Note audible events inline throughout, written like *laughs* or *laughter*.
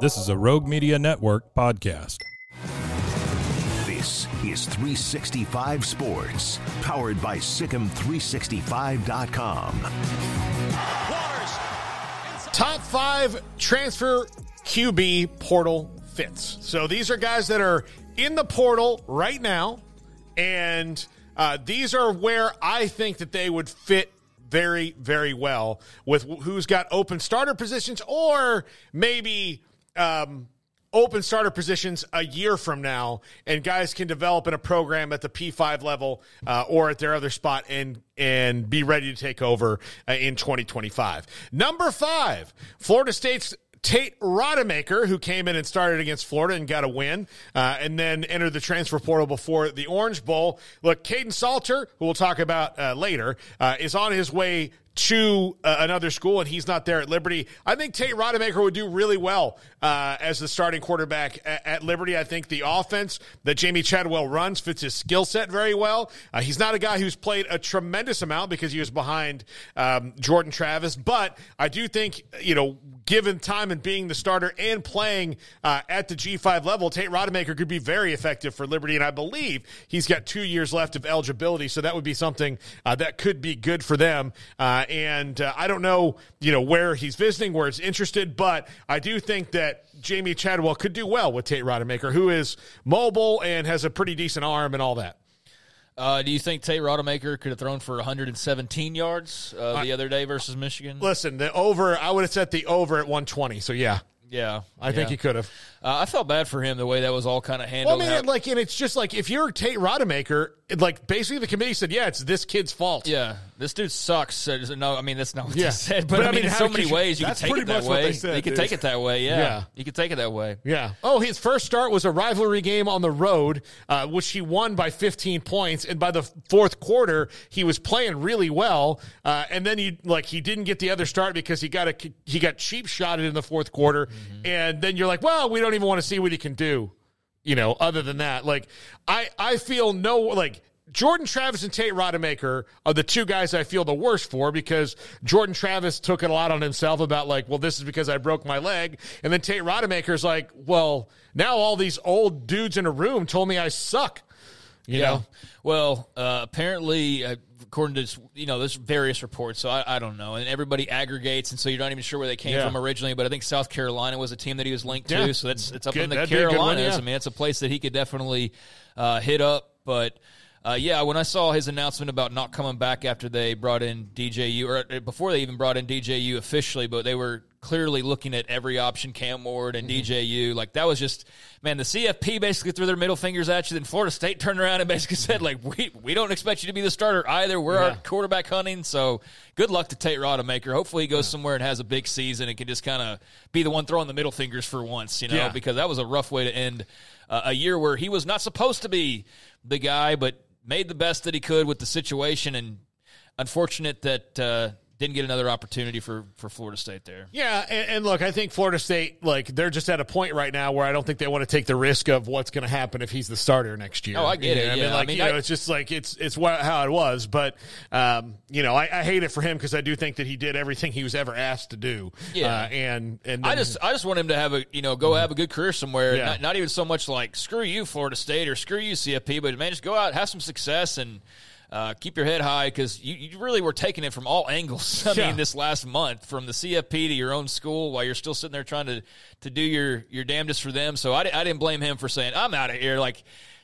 This is a Rogue Media Network podcast. This is 365 Sports, powered by SicEm365.com. Top five transfer QB portal fits. So these are guys that are in the portal right now, and uh, these are where I think that they would fit very, very well with who's got open starter positions or maybe um, open starter positions a year from now, and guys can develop in a program at the P5 level uh, or at their other spot and and be ready to take over uh, in 2025. Number five, Florida State's Tate Rodemaker, who came in and started against Florida and got a win, uh, and then entered the transfer portal before the Orange Bowl. Look, Kaidon Salter, who we'll talk about uh, later, uh, is on his way to uh, another school and he's not there at Liberty. I think Tate Rodemaker would do really well uh, as the starting quarterback at, at, Liberty. I think the offense that Jamey Chadwell runs fits his skill set very well. Uh, he's not a guy who's played a tremendous amount because he was behind um, Jordan Travis, but I do think, you know, given time and being the starter and playing uh, at the G5 level, Tate Rodemaker could be very effective for Liberty. And I believe he's got two years left of eligibility. So that would be something uh, that could be good for them. And uh, I don't know, you know, where he's visiting, where he's interested, but I do think that Jamey Chadwell could do well with Tate Rodemaker, who is mobile and has a pretty decent arm and all that. Uh, do you think Tate Rodemaker could have thrown for 117 yards uh, the other day versus Michigan? Listen, the over, I would have set the over at 120. So yeah. Yeah, I yeah. think he could have. Uh, I felt bad for him the way that was all kind of handled. Well, I mean, like, and it's just like if you're Tate Rodemaker, like basically the committee said, yeah, it's this kid's fault. Yeah, this dude sucks. No, I mean that's not what yeah. they said, but, but I mean, in so many you, ways you can take it that way. Said, you can take it that way. Yeah. yeah, you can take it that way. Yeah. Oh, his first start was a rivalry game on the road, uh, which he won by 15 points, and by the fourth quarter, he was playing really well. Uh, and then he like he didn't get the other start because he got a he got cheap shotted in the fourth quarter, mm-hmm. and then you're like, well, we don't even want to see what he can do you know, other than that, like I I feel no like Jordan Travis and Tate Rodemaker are the two guys I feel the worst for because Jordan Travis took it a lot on himself about like, well, this is because I broke my leg, and then Tate Rodemaker's like, well, now all these old dudes in a room told me I suck. You yeah. know? Well, uh, apparently, uh, according to you know, there's various reports, so I, I, don't know, and everybody aggregates, and so you're not even sure where they came yeah. from originally. But I think South Carolina was a team that he was linked yeah. to, so that's it's up Good, in the Carolinas. One, I mean, it's a place that he could definitely uh, hit up, but. Uh, yeah, when I saw his announcement about not coming back after they brought in DJU, or uh, before they even brought in DJU officially, but they were clearly looking at every option, Cam Ward and mm-hmm. DJU. Like that was just man, the CFP basically threw their middle fingers at you. Then Florida State turned around and basically said, like, we we don't expect you to be the starter either. We're yeah. our quarterback hunting. So good luck to Tate Rodemaker. Hopefully he goes somewhere and has a big season and can just kind of be the one throwing the middle fingers for once, you know, yeah. because that was a rough way to end uh, a year where he was not supposed to be the guy, but made the best that he could with the situation, and unfortunate that uh, didn't get another opportunity for, for Florida State there. Yeah, and, and, look, I think Florida State, like, they're just at a point right now where I don't think they want to take the risk of what's going to happen if he's the starter next year. Oh, I get you it. I mean, like, I mean, you know, it's just like it's it's what, how it was. But um, you know, I, I, hate it for him because I do think that he did everything he was ever asked to do. Yeah, uh, and and then, I just I just want him to have a you know go have a good career somewhere. Yeah. Not, not even so much like screw you Florida State or screw you CFP, but man, just go out have some success and uh, keep your head high because you, you, really were taking it from all angles. *laughs* I yeah. mean, this last month, from the CFP to your own school, while you're still sitting there trying to to do your your damnedest for them. So I, I didn't blame him for saying I'm out of here. Like.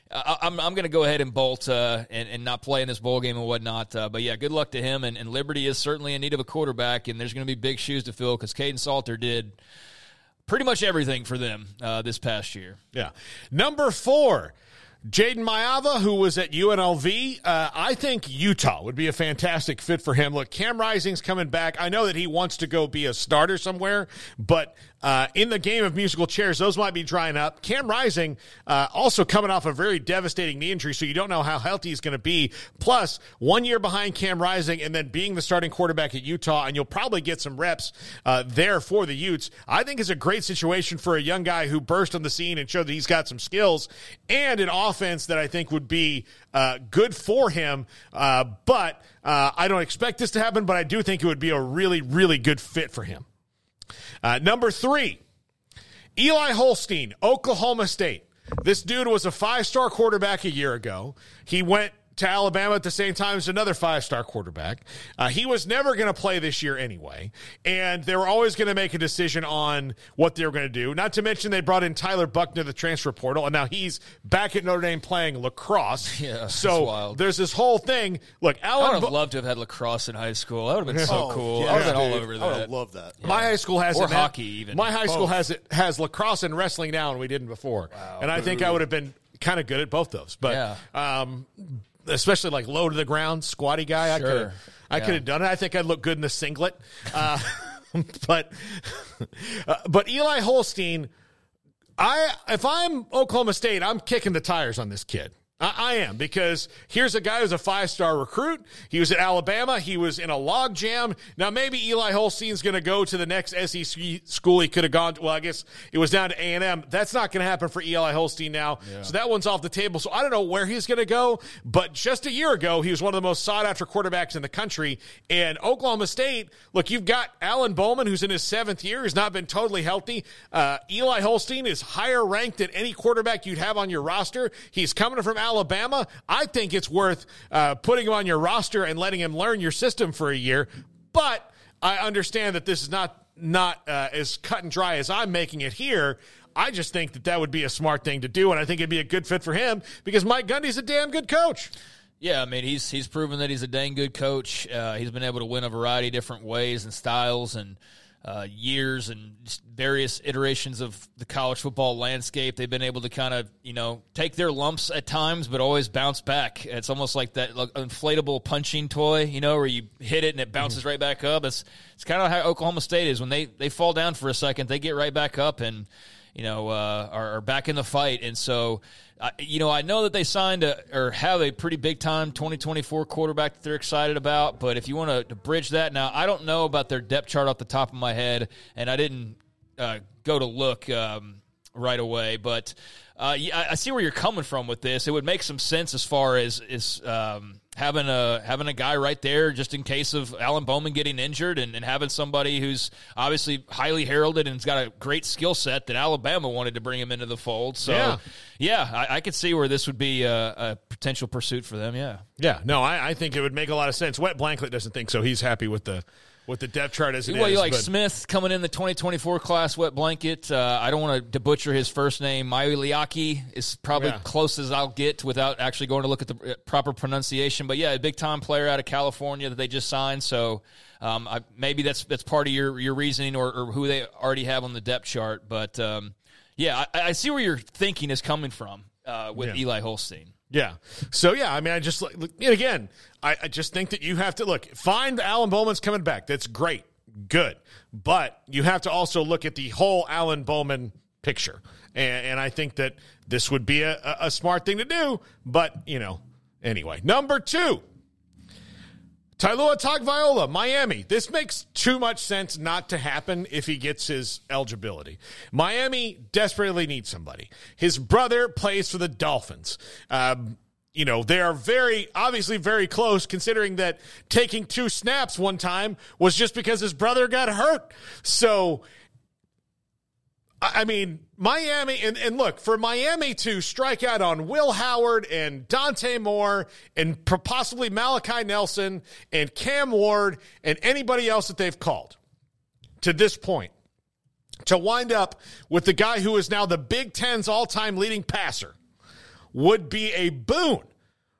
I, I'm I'm going to go ahead and bolt uh, and and not play in this bowl game and whatnot. Uh, but yeah, good luck to him. And, and Liberty is certainly in need of a quarterback, and there's going to be big shoes to fill because Kaidon Salter did pretty much everything for them uh, this past year. Yeah, number four. Jayden Maiava, who was at UNLV, uh, I think Utah would be a fantastic fit for him. Look, Cam Rising's coming back. I know that he wants to go be a starter somewhere, but uh, in the game of musical chairs, those might be drying up. Cam Rising uh, also coming off a very devastating knee injury, so you don't know how healthy he's going to be. Plus, one year behind Cam Rising and then being the starting quarterback at Utah, and you'll probably get some reps uh, there for the Utes. I think is a great situation for a young guy who burst on the scene and showed that he's got some skills and an offense that I think would be uh, good for him. Uh, but uh, I don't expect this to happen, but I do think it would be a really, really good fit for him. Uh, number three, Eli Holstein, Oklahoma State. This dude was a five star quarterback a year ago. He went to Alabama at the same time as another five star quarterback. Uh, he was never going to play this year anyway. And they were always going to make a decision on what they were going to do. Not to mention, they brought in Tyler Buchner, the transfer portal, and now he's back at Notre Dame playing lacrosse. *laughs* Yeah. So there's this whole thing. Look, Alan. I would have loved to have had lacrosse in high school. That would have been so *laughs* oh, cool. Yeah, I would have been all over that. I would have loved that. Yeah. My high school has or it hockey, even. My high school has it has lacrosse and wrestling now, and we didn't before. Wow. And I think I would have been kind of good at both those. But yeah. um, especially like low to the ground, squatty guy. Sure. I could I yeah. could have done it. I think I'd look good in the singlet. Uh, *laughs* but uh, but Eli Holstein, I if I'm Oklahoma State, I'm kicking the tires on this kid. I, I am because here's a guy who's a five star recruit. He was at Alabama. He was in a log jam. Now maybe Eli Holstein's going to go to the next SEC school he could have gone to. Well, I guess it was down to A and M. That's not going to happen for Eli Holstein now. Yeah. So that one's off the table. So I don't know where he's going to go. But just a year ago, he was one of the most sought after quarterbacks in the country. And Oklahoma State, look, you've got Alan Bowman, who's in his seventh year, has not been totally healthy. Uh, Eli Holstein is higher ranked than any quarterback you'd have on your roster. He's coming from Alabama, I think it's worth uh, putting him on your roster and letting him learn your system for a year. But I understand that this is not not uh, as cut and dry as I'm making it here. I just think that that would be a smart thing to do, and I think it'd be a good fit for him because Mike Gundy's a damn good coach. Yeah, I mean he's he's proven that he's a dang good coach. Uh, he's been able to win a variety of different ways and styles, and uh, years and various iterations of the college football landscape. They've been able to kind of, you know, take their lumps at times, but always bounce back. It's almost like that inflatable punching toy, you know, where you hit it and it bounces mm-hmm. right back up. It's it's kind of how Oklahoma State is when they they fall down for a second, they get right back up and you know, uh, are, are, back in the fight. And so, uh, you know, I know that they signed a, or have a pretty big time 2024 quarterback that they're excited about. But if you want to, bridge that now, I don't know about their depth chart off the top of my head, and I didn't uh, go to look um, right away. But uh, yeah, I see where you're coming from with this. It would make some sense as far as is um, having a having a guy right there just in case of Alan Bowman getting injured, and, and having somebody who's obviously highly heralded and has got a great skill set that Alabama wanted to bring him into the fold. So, yeah, yeah I, I could see where this would be a, a, potential pursuit for them. Yeah, yeah. No, I, I think it would make a lot of sense. Wet Blanket doesn't think so. He's happy with the with the depth chart as it well, is, you like Smith coming in the 2024 class, wet blanket. Uh, I don't want to butcher his first name. Maealiuaki is probably yeah. close as I'll get without actually going to look at the uh, proper pronunciation. But yeah, a big time player out of California that they just signed. So um, I, maybe that's that's part of your your reasoning or, or, who they already have on the depth chart. But um, yeah, I, I, see where your thinking is coming from uh, with yeah. Eli Holstein. Yeah. So yeah, I mean, I just and again, I, I just think that you have to look find Alan Bowman's coming back. That's great, good, but you have to also look at the whole Alan Bowman picture, and, and I think that this would be a, a smart thing to do. But you know, anyway, number two. Taulia Tagovailoa, Miami. This makes too much sense not to happen if he gets his eligibility. Miami desperately needs somebody. His brother plays for the Dolphins. Um, you know, they are very, obviously very close considering that taking two snaps one time was just because his brother got hurt. So I mean, Miami, and, and look, for Miami to strike out on Will Howard and Dante Moore and possibly Malachi Nelson and Cam Ward and anybody else that they've called to this point, to wind up with the guy who is now the Big Ten's all time leading passer would be a boon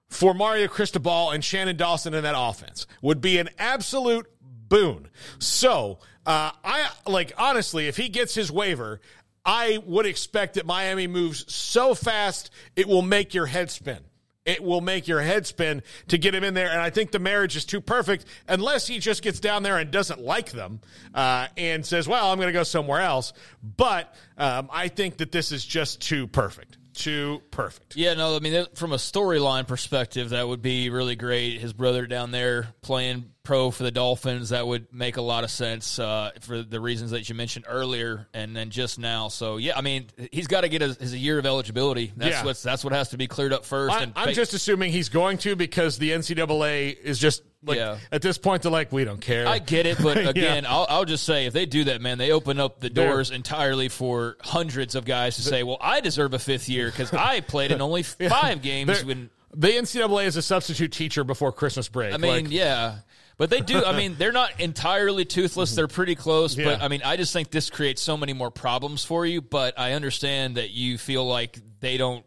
for Mario Cristobal and Shannon Dawson in that offense. Would be an absolute boon. So, uh, I like honestly, if he gets his waiver, I would expect that Miami moves so fast it will make your head spin. it will make your head spin to get him in there. And I think the marriage is too perfect unless he just gets down there and doesn't like them uh, and says, well, I'm going to go somewhere else. But um, I think that this is just too perfect too perfect. Yeah, no, I mean, from a storyline perspective, that would be really great. His brother down there playing pro for the Dolphins, that would make a lot of sense uh, for the reasons that you mentioned earlier and then just now. So, yeah, I mean, he's got to get his, his year of eligibility. That's, yeah. what's, that's what has to be cleared up first. I, am just assuming he's going to because the NCAA is just like yeah. at this point they're like we don't care. I get it, but *laughs* again, yeah. I'll, I'll, just say if they do that, man, they open up the doors they're, entirely for hundreds of guys to say, "Well, I deserve a fifth year because I played in only *laughs* five games." When the NCAA is a substitute teacher before Christmas break. I mean, like, yeah. But they do. I *laughs* mean, they're not entirely toothless. They're pretty close. Yeah. But I mean, I just think this creates so many more problems for you. But I understand that you feel like they don't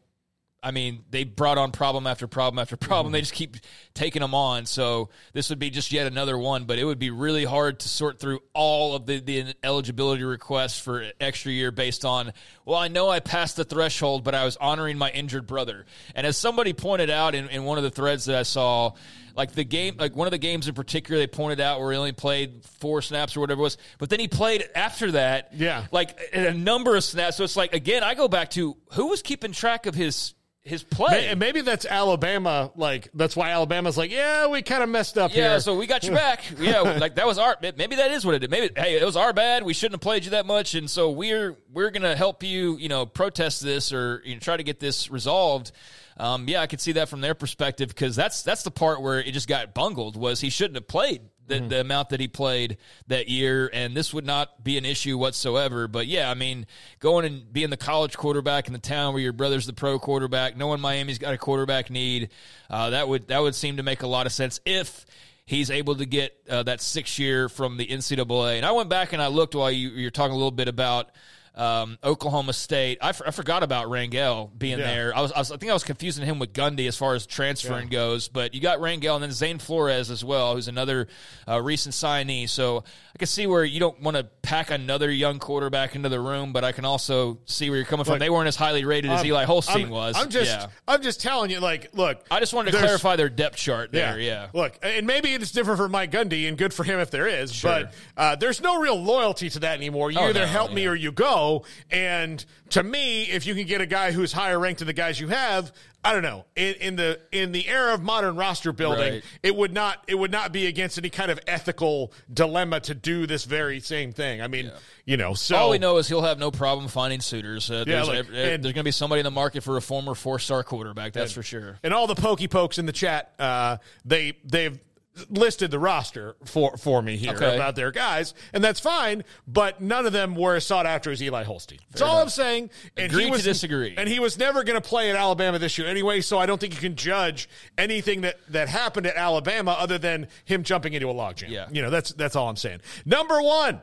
I mean, they brought on problem after problem after problem. Mm-hmm. They just keep taking them on. So this would be just yet another one, but it would be really hard to sort through all of the, the eligibility requests for extra year based on, well, I know I passed the threshold, but I was honoring my injured brother. And as somebody pointed out in, in one of the threads that I saw, like the game, like one of the games in particular, they pointed out where he only played four snaps or whatever it was, but then he played after that, yeah, like a number of snaps. So it's like again, I go back to who was keeping track of his his play. And maybe that's Alabama. Like that's why Alabama's like, yeah, we kind of messed up yeah, here. so we got you back. *laughs* yeah, like that was our. Maybe that is what it did. Maybe hey, it was our bad. We shouldn't have played you that much, and so we're we're gonna help you. You know, protest this or you know try to get this resolved. Um, yeah, I could see that from their perspective because that's that's the part where it just got bungled. Was he shouldn't have played the, mm-hmm. the amount that he played that year, and this would not be an issue whatsoever. But yeah, I mean, going and being the college quarterback in the town where your brother's the pro quarterback, knowing Miami's got a quarterback need, uh, that would that would seem to make a lot of sense if he's able to get uh, that six year from the NCAA. And I went back and I looked while you, you're talking a little bit about um, Oklahoma State. I, f- I forgot about Rangel being yeah. there. I was, I was, I think I was confusing him with Gundy as far as transferring yeah. goes. But you got Rangel and then Zane Flores as well, who's another uh, recent signee. So I can see where you don't want to pack another young quarterback into the room, but I can also see where you're coming from. They weren't as highly rated as Eli Holstein I'm, was. I'm just, yeah. I'm just telling you. Like, look, I just wanted to clarify their depth chart there. Yeah. Look, and maybe it's different for Mike Gundy, and good for him if there is. Sure. But uh, there's no real loyalty to that anymore. You oh, either no, help me or you go, and and to me, if you can get a guy who's higher ranked than the guys you have, I don't know. In, in the in the era of modern roster building, right. it would not it would not be against any kind of ethical dilemma to do this very same thing. I mean, yeah. you know, so all we know is he'll have no problem finding suitors. Uh, yeah, there's, there's going to be somebody in the market for a former four star quarterback. That's and, for sure. And all the pokey pokes in the chat, uh, they they've listed the roster for for me here okay. about their guys, and that's fine. But none of them were as sought after as Eli Holstein. That's all I'm saying. And Agree he was, to disagree. And he was never going to play at Alabama this year anyway. So I don't think you can judge anything that that happened at Alabama other than him jumping into a logjam. Yeah, you know that's that's all I'm saying. Number one,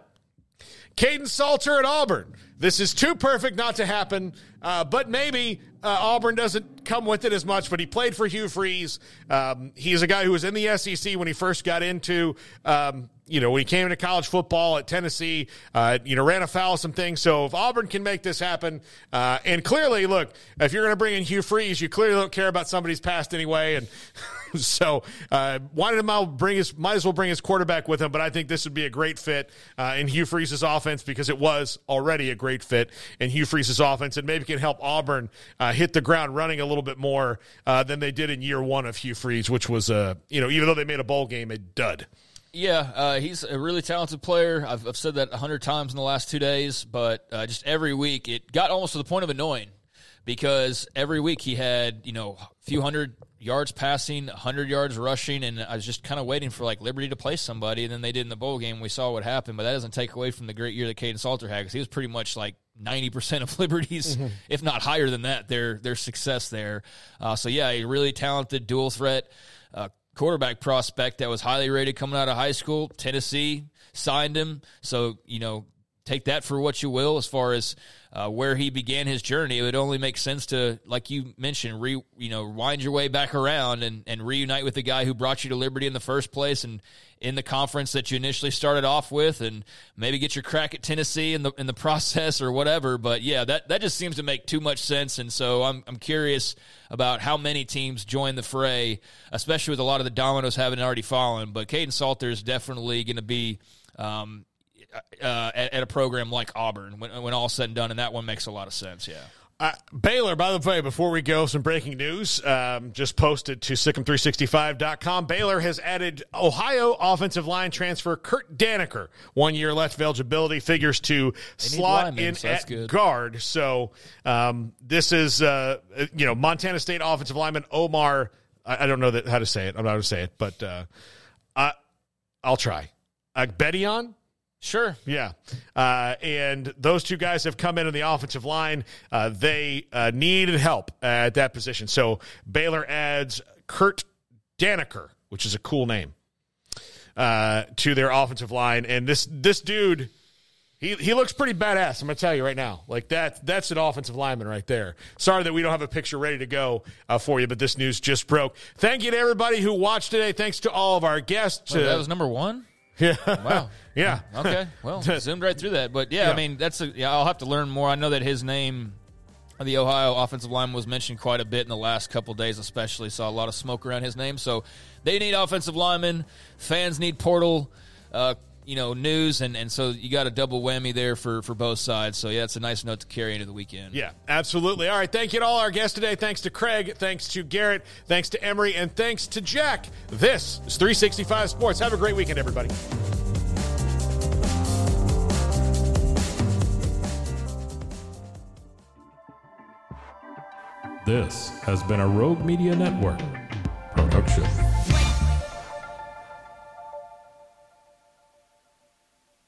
Kaidon Salter at Auburn. This is too perfect not to happen, uh, but maybe uh, Auburn doesn't come with it as much. But he played for Hugh Freeze. Um, he's a guy who was in the SEC when he first got into, um, you know, when he came into college football at Tennessee. Uh, you know, ran afoul of some things. So if Auburn can make this happen, uh, and clearly, look, if you're going to bring in Hugh Freeze, you clearly don't care about somebody's past anyway, and. *laughs* *laughs* so uh, wanted him out, bring his might as well bring his quarterback with him. But I think this would be a great fit uh, in Hugh Freeze's offense because it was already a great fit in Hugh Freeze's offense, and maybe can help Auburn uh, hit the ground running a little bit more uh, than they did in year one of Hugh Freeze, which was a you know even though they made a bowl game, a dud. Yeah, uh, he's a really talented player. I've, I've said that a hundred times in the last two days, but uh, just every week it got almost to the point of annoying because every week he had you know a few hundred yards passing, 100 yards rushing, and I was just kind of waiting for like Liberty to play somebody, and then they did in the bowl game. We saw what happened, but that doesn't take away from the great year that Kaidon Salter had because he was pretty much like 90% of *laughs* Liberty's, mm-hmm. if not higher than that, their their success there. Uh, so yeah, a really talented dual threat uh, quarterback prospect that was highly rated coming out of high school. Tennessee signed him, so you know take that for what you will as far as uh, where he began his journey. It would only make sense to, like you mentioned, re, you know, wind your way back around and, and reunite with the guy who brought you to Liberty in the first place and in the conference that you initially started off with, and maybe get your crack at Tennessee in the in the *laughs* process or whatever. But yeah, that that just seems to make too much sense, and so I'm I'm curious about how many teams join the fray, especially with a lot of the dominoes having already fallen. But Kaidon Salter is definitely going to be. Um, uh, at, at, a program like Auburn when, when all said and done, and that one makes a lot of sense. Yeah. Uh, Baylor, by the way, before we go, some breaking news um, just posted to SicEm365.com. Baylor has added Ohio offensive line transfer Kurt Daneker. One year left of eligibility, figures to slot linemen, in so at good. guard. So um, this is, uh, you know, Montana State offensive lineman Omar. I, I, don't know that, how to say it. I'm not going to say it, but uh, I, I'll try. Uh, Bedion Sure. Yeah. Uh, and those two guys have come in on the offensive line. Uh, they uh, needed help at that position. So Baylor adds Kurt Daneker, which is a cool name, uh, to their offensive line. And this this dude, he he looks pretty badass. I'm gonna tell you right now. Like that that's an offensive lineman right there. Sorry that we don't have a picture ready to go uh, for you, but this news just broke. Thank you to everybody who watched today. Thanks to all of our guests. that was number one. Yeah. Wow. *laughs* yeah. Okay. Well, *laughs* zoomed right through that, but yeah, yeah, I mean, that's a. Yeah, I'll have to learn more. I know that his name, the Ohio offensive line, was mentioned quite a bit in the last couple days, especially. Saw a lot of smoke around his name. So they need offensive linemen. Fans need portal. Uh, you know, news, and, and so you got a double whammy there for, for both sides. So, yeah, it's a nice note to carry into the weekend. Yeah, absolutely. All right. Thank you to all our guests today. Thanks to Craig. Thanks to Garrett. Thanks to Emery. And thanks to Jack. This is 365 Sports. Have a great weekend, everybody. This has been a Rogue Media Network production.